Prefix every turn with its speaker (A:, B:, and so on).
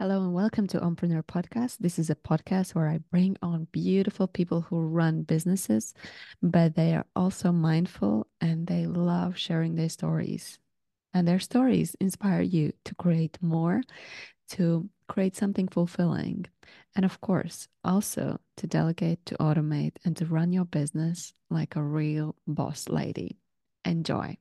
A: Hello and welcome to Ommmpreneur Podcast. This is a podcast where I bring on beautiful people who run businesses, but they are also mindful and they love sharing their stories. And their stories inspire you to create more, to create something fulfilling, and of course, also to delegate, to automate, and to run your business like a real boss lady. Enjoy.